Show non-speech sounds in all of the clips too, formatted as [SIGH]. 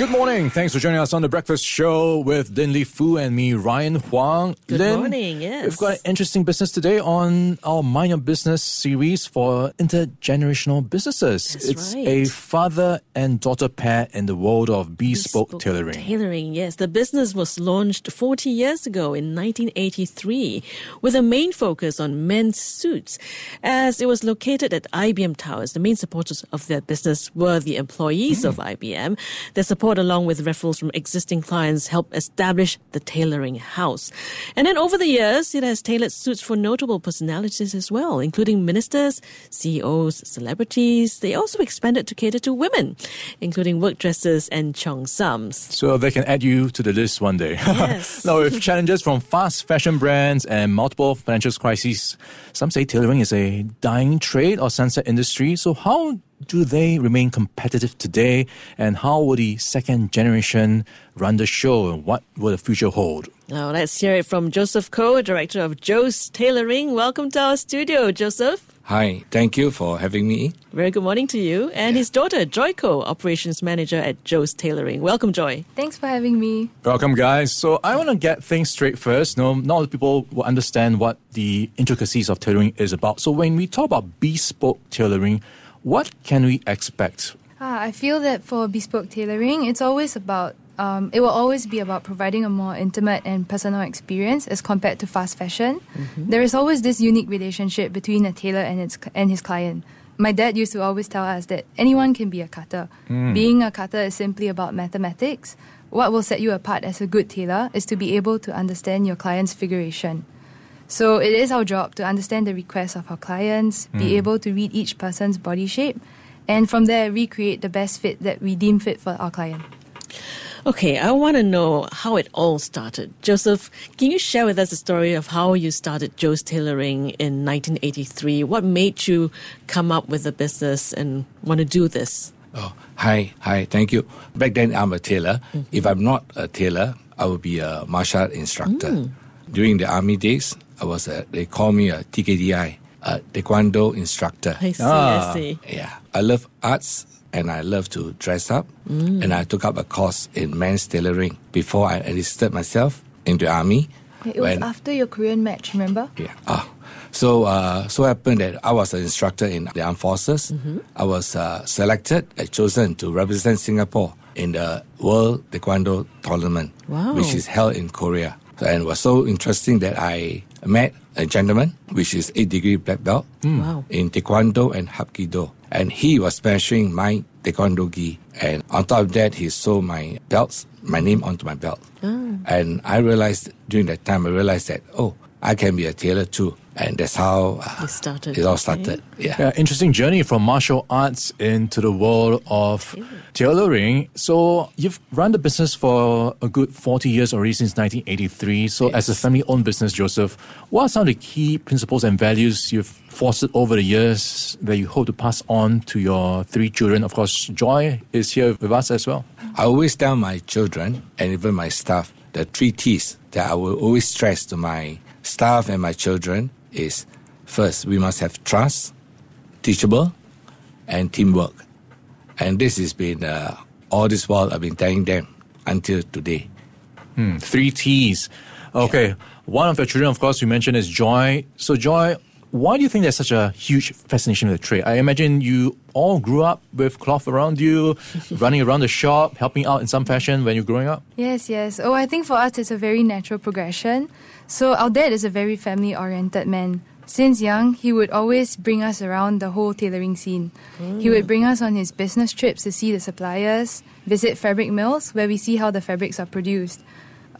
Good morning. Thanks for joining us on the Breakfast Show with Lynlee Foo and me, Ryan Huang. Good Lin, morning, yes. We've got an interesting business today on our Mind Your Business series for intergenerational businesses. That's it's right. a father and daughter pair in the world of bespoke, Bespoke tailoring. Tailoring, yes. The business was launched 40 years ago in 1983 with a main focus on men's suits. As it was located at IBM Towers, the main supporters of their business were the employees mm-hmm. of IBM. Their support, along with referrals from existing clients, helped establish the tailoring house. And then over the years, it has tailored suits for notable personalities as well, including ministers, CEOs, celebrities. They also expanded to cater to women, including work dresses and cheongsams. So they can add you to the list one day. [LAUGHS] Yes. now, with challenges from fast fashion brands and multiple financial crises, some say tailoring is a dying trade or sunset industry. So, how do they remain competitive today? And how will the second generation run the show? And what will the future hold? Now, let's hear it from Joseph Koh, director of Joe's Tailoring. Welcome to our studio, Joseph. Hi, thank you for having me. Very good morning to you. And his daughter, Joy Koh, operations manager at Joe's Tailoring. Welcome, Joy. Thanks for having me. Welcome, guys. So, I want to get things straight first. No, not all people will understand what the intricacies of tailoring is about. So, when we talk about bespoke tailoring, what can we expect? Ah, I feel that for bespoke tailoring, it's always about um, it will always be about providing a more intimate and personal experience as compared to fast fashion. There is always this unique relationship between a tailor and its and his client. My dad used to always tell us that anyone can be a cutter. Being a cutter is simply about mathematics. What will set you apart as a good tailor is to be able to understand your client's figuration. So it is our job to understand the requests of our clients, be hmm. able to read each person's body shape, and from there recreate the best fit that we deem fit for our client. Okay, I want to know how it all started. Joseph, can you share with us the story of how you started Joe's Tailoring in 1983? What made you come up with the business and want to do this? Oh, hi, hi, thank you. Back then, I'm a tailor. Mm-hmm. If I'm not a tailor, I will be a martial art instructor. Mm. During the army days, I was a, they call me a TKDI, a Taekwondo instructor. I see, Ah. I see. Yeah, I love arts and I love to dress up. And I took up a course in men's tailoring before I enlisted myself in the army. It was When- after your Korean match, remember? Yeah. Ah. So, uh, so happened that I was an instructor in the armed forces. I was uh, selected and chosen to represent Singapore in the World Taekwondo Tournament, Wow. which is held in Korea. And it was so interesting that I met a gentleman, which is eight degree black belt hmm. Wow. in Taekwondo and Hapkido. And he was measuring my Taekwondo gi. And on top of that, he saw my belts, my name onto my belt. Ah. And I realized during that time, I realized that, oh, I can be a tailor too. And that's how uh, You started, it all okay. started. Yeah. Yeah, interesting journey from martial arts into the world of tailoring. So you've run the business for a good 40 years already since 1983. So as a family-owned business, Joseph, what are some of the key principles and values you've fostered over the years that you hope to pass on to your three children? Of course, Joy is here with us as well. I always tell my children and even my staff the three T's that I will always stress to my staff and my children is first, we must have trust, teachable, and teamwork. And this has been uh, all this while I've been telling them until today. Three T's. Okay. One of your children, of course, you mentioned is Joy. So, Joy, why do you think there's such a huge fascination with the trade? I imagine you all grew up with cloth around you, [LAUGHS] running around the shop, helping out in some fashion when you're growing up. Yes, yes. Oh, I think for us it's a very natural progression. So our dad is a very family oriented man. Since young, he would always bring us around the whole tailoring scene. He would mm. bring us on his business trips to see the suppliers, visit fabric mills where we see how the fabrics are produced.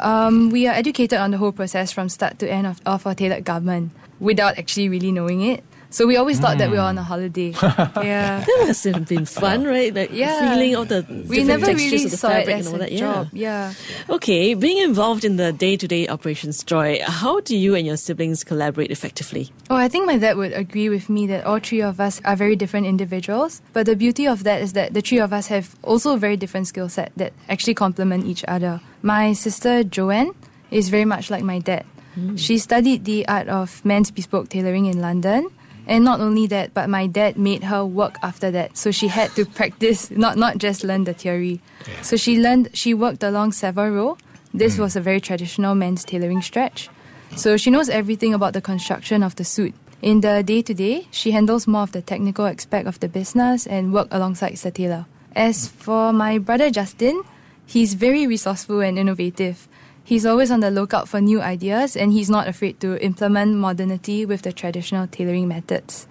Um, we are educated on the whole process from start to end of, of our tailored garment without actually really knowing it. So we always thought that we were on hmm. a holiday. [LAUGHS] yeah. That must have been fun, right? Like Yeah. feeling of the We never textures really of the saw it fabric as and all that. job. Yeah. Yeah. Okay, being involved in the day-to-day operations, Joy, how do you and your siblings collaborate effectively? Oh, I think my dad would agree with me that all three of us are very different individuals. But the beauty of that is that the three of us have also a very different skill set that actually complement each other. My sister Joanne is very much like my dad. Hmm. She studied the art of men's bespoke tailoring in London. And not only that, but my dad made her work after that. So she had to [LAUGHS] practice, not, not just learn the theory. So she learned, she worked along Savile Row. This mm. was a very traditional men's tailoring stretch. So she knows everything about the construction of the suit. In the day to day, she handles more of the technical aspect of the business and work alongside the tailor. As for my brother Justin, he's very resourceful and innovative. He's always on the lookout for new ideas and he's not afraid to implement modernity with the traditional tailoring methods.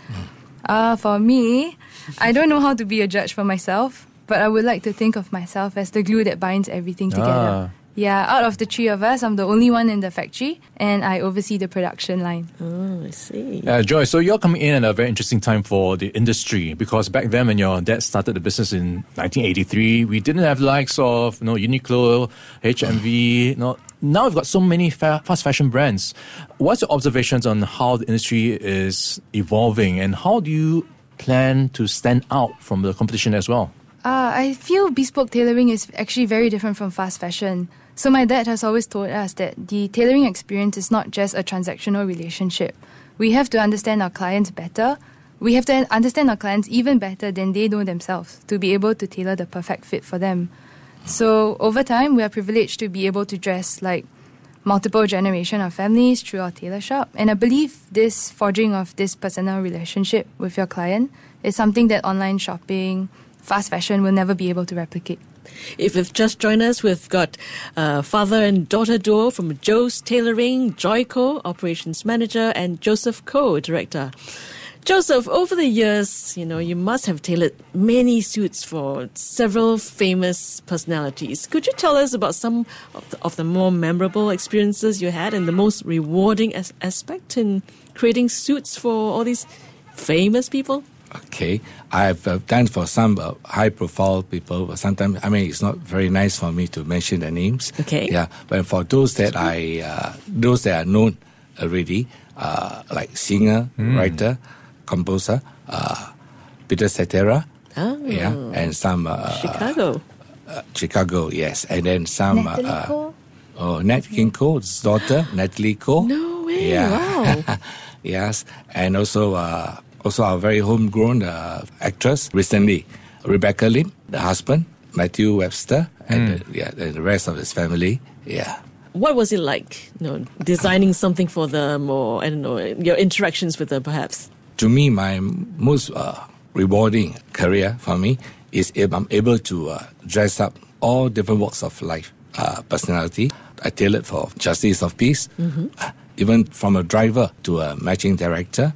Uh, for me, I don't know how to be a judge for myself, but I would like to think of myself as the glue that binds everything together. Ah. Yeah, out of the three of us, I'm the only one in the factory and I oversee the production line. Oh, I see. Uh, Joy, so you're coming in at a very interesting time for the industry because back then when your dad started the business in 1983, we didn't have the likes of you know Uniqlo, H&M. You know, now we've got so many fa- fast fashion brands. What's your observations on how the industry is evolving and how do you plan to stand out from the competition as well? Uh, I feel bespoke tailoring is actually very different from fast fashion. So my dad has always told us that the tailoring experience is not just a transactional relationship. We have to understand our clients better. We have to understand our clients even better than they know themselves to be able to tailor the perfect fit for them. So over time, we are privileged to be able to dress like multiple generation of families through our tailor shop. And I believe this forging of this personal relationship with your client is something that online shopping, fast fashion will never be able to replicate. If you've just joined us, we've got uh, father and daughter duo from Joe's Tailoring, Joy Koh, Operations Manager, and Joseph Koh, Director. Joseph, over the years, you know, you must have tailored many suits for several famous personalities. Could you tell us about some of the, of the more memorable experiences you had and the most rewarding as- aspect in creating suits for all these famous people? Okay, I've uh, done for some uh, high-profile people, but sometimes I mean it's not very nice for me to mention the names. Okay. Yeah, but for those that I, uh, those that are known already, uh, like singer, writer, composer, uh, Peter Cetera, Oh, yeah, and some uh, Chicago. uh, Chicago, yes, and then some Natalie uh, Cole? oh Nat King Cole's daughter, Natalie Cole. No way, Yeah. wow. [LAUGHS] yes, and also uh, also our very homegrown uh, actress recently, Rebecca Lim, the husband, Matthew Webster, and the, yeah, and the rest of his family. Yeah. What was it like, you know, designing something for them or, I don't know, your interactions with them perhaps? To me, my most uh, rewarding career for me is if I'm able to uh, dress up all different walks of life, uh, personality. I tailored for Justice of Peace, uh, even from a driver to a matching director.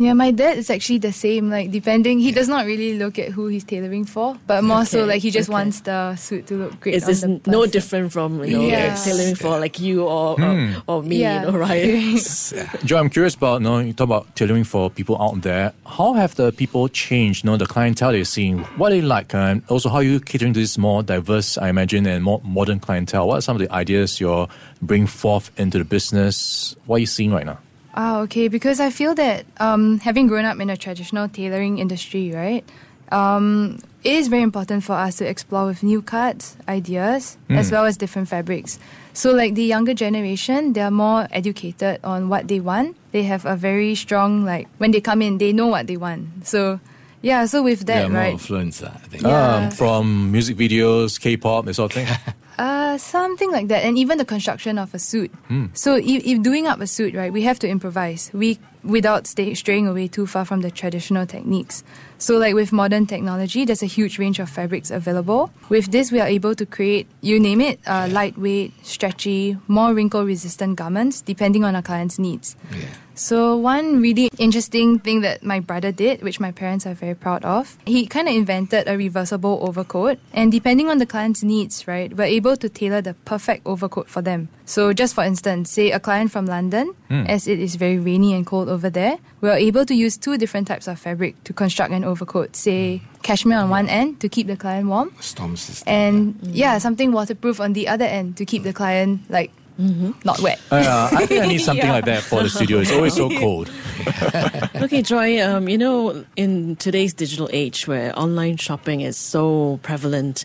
Yeah, my dad is actually the same. Like, depending, he does not really look at who he's tailoring for, but more so like he just okay. wants the suit to look great. Is on this the n- no different from, you know, Yes. tailoring for like you or, or, hmm. or me, Yeah. you know, right? [LAUGHS] Joy, I'm curious about, you know, you talk about tailoring for people out there. How have the people changed, you know, the clientele you're seeing? What are they like? And also, how are you catering to this more diverse, I imagine, and more modern clientele? What are some of the ideas you're bringing forth into the business? What are you seeing right now? Ah, okay. Because I feel that um, having grown up in a traditional tailoring industry, right, um, it is very important for us to explore with new cuts, ideas, as well as different fabrics. So, like the younger generation, they are more educated on what they want. They have a very strong, like, when they come in, they know what they want. So, yeah, so with that, are more right? influenced, uh, I think. Yeah. Um, from music videos, K-pop, this sort of thing. [LAUGHS] Uh, something like that, and even the construction of a suit. So, if, if doing up a suit, right, we have to improvise. We without stay, straying away too far from the traditional techniques. So, like with modern technology, there's a huge range of fabrics available. With this, we are able to create, you name it, uh, lightweight, stretchy, more wrinkle-resistant garments, depending on our client's needs. Yeah. So one really interesting thing that my brother did, which my parents are very proud of, he kind of invented a reversible overcoat, and depending on the client's needs, right, we're able to tailor the perfect overcoat for them. So, just for instance, say a client from London, hmm. as it is very rainy and cold over there, we are able to use two different types of fabric to construct an overcoat. Say hmm. cashmere on one end to keep the client warm, Storm system. and yeah, something waterproof on the other end to keep the client like not wet. Uh, I think I need [LAUGHS] something Yeah. like that for the studio. It's always so [LAUGHS] cold. [LAUGHS] Okay, Joy, um, you know, in today's digital age where online shopping is so prevalent,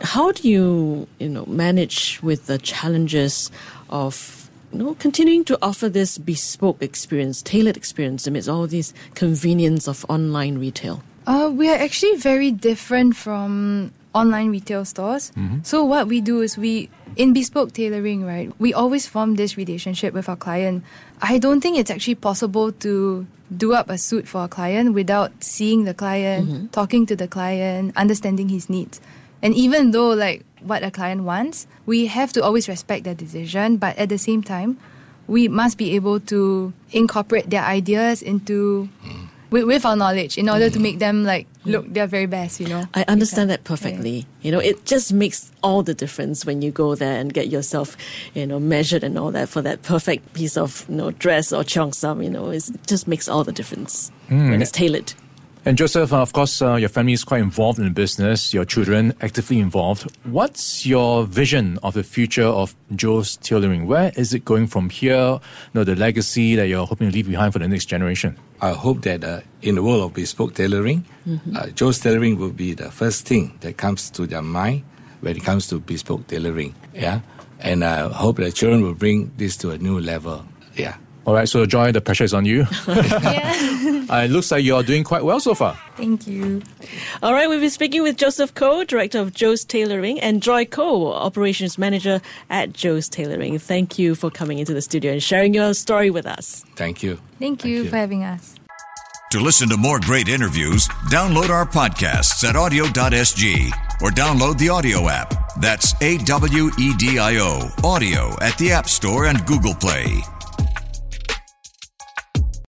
how do you, you know, manage with the challenges of, you know, continuing to offer this bespoke experience, tailored experience amidst all these convenience of online retail? Uh, we are actually very different from online retail stores. Mm-hmm. So what we do is we in bespoke tailoring, right? We always form this relationship with our client. I don't think it's actually possible to do up a suit for a client without seeing the client, mm-hmm. talking to the client, understanding his needs. And even though like what a client wants, we have to always respect their decision, but at the same time, we must be able to incorporate their ideas into mm. With, with our knowledge in order to mm. make them like look mm. their very best, you know. I understand that perfectly. You know, it just makes all the difference when you go there and get yourself, you know, measured and all that for that perfect piece of, you know, dress or cheongsam, you know, it just makes all the difference mm. when it's tailored. And Joseph, uh, of course, uh, your family is quite involved in the business, your children actively involved. What's your vision of the future of Joe's Tailoring? Where is it going from here? You know, the legacy that you're hoping to leave behind for the next generation? I hope that uh, in the world of bespoke tailoring, uh, Joe's tailoring will be the first thing that comes to their mind when it comes to bespoke tailoring. Yeah, and I hope that children will bring this to a new level. Yeah. All right, so Joy, the pressure is on you. [LAUGHS] yeah. Uh, it looks like you're doing quite well so far. Thank you. All right, we've been speaking with Joseph Koh, Director of Joe's Tailoring, and Joy Koh, Operations Manager at Joe's Tailoring. Thank you for coming into the studio and sharing your story with us. Thank you. Thank you for having us. To listen to more great interviews, download our podcasts at awedio.sg or download the AWEDIO app. That's A W E D I O, AWEDIO at the App Store and Google Play.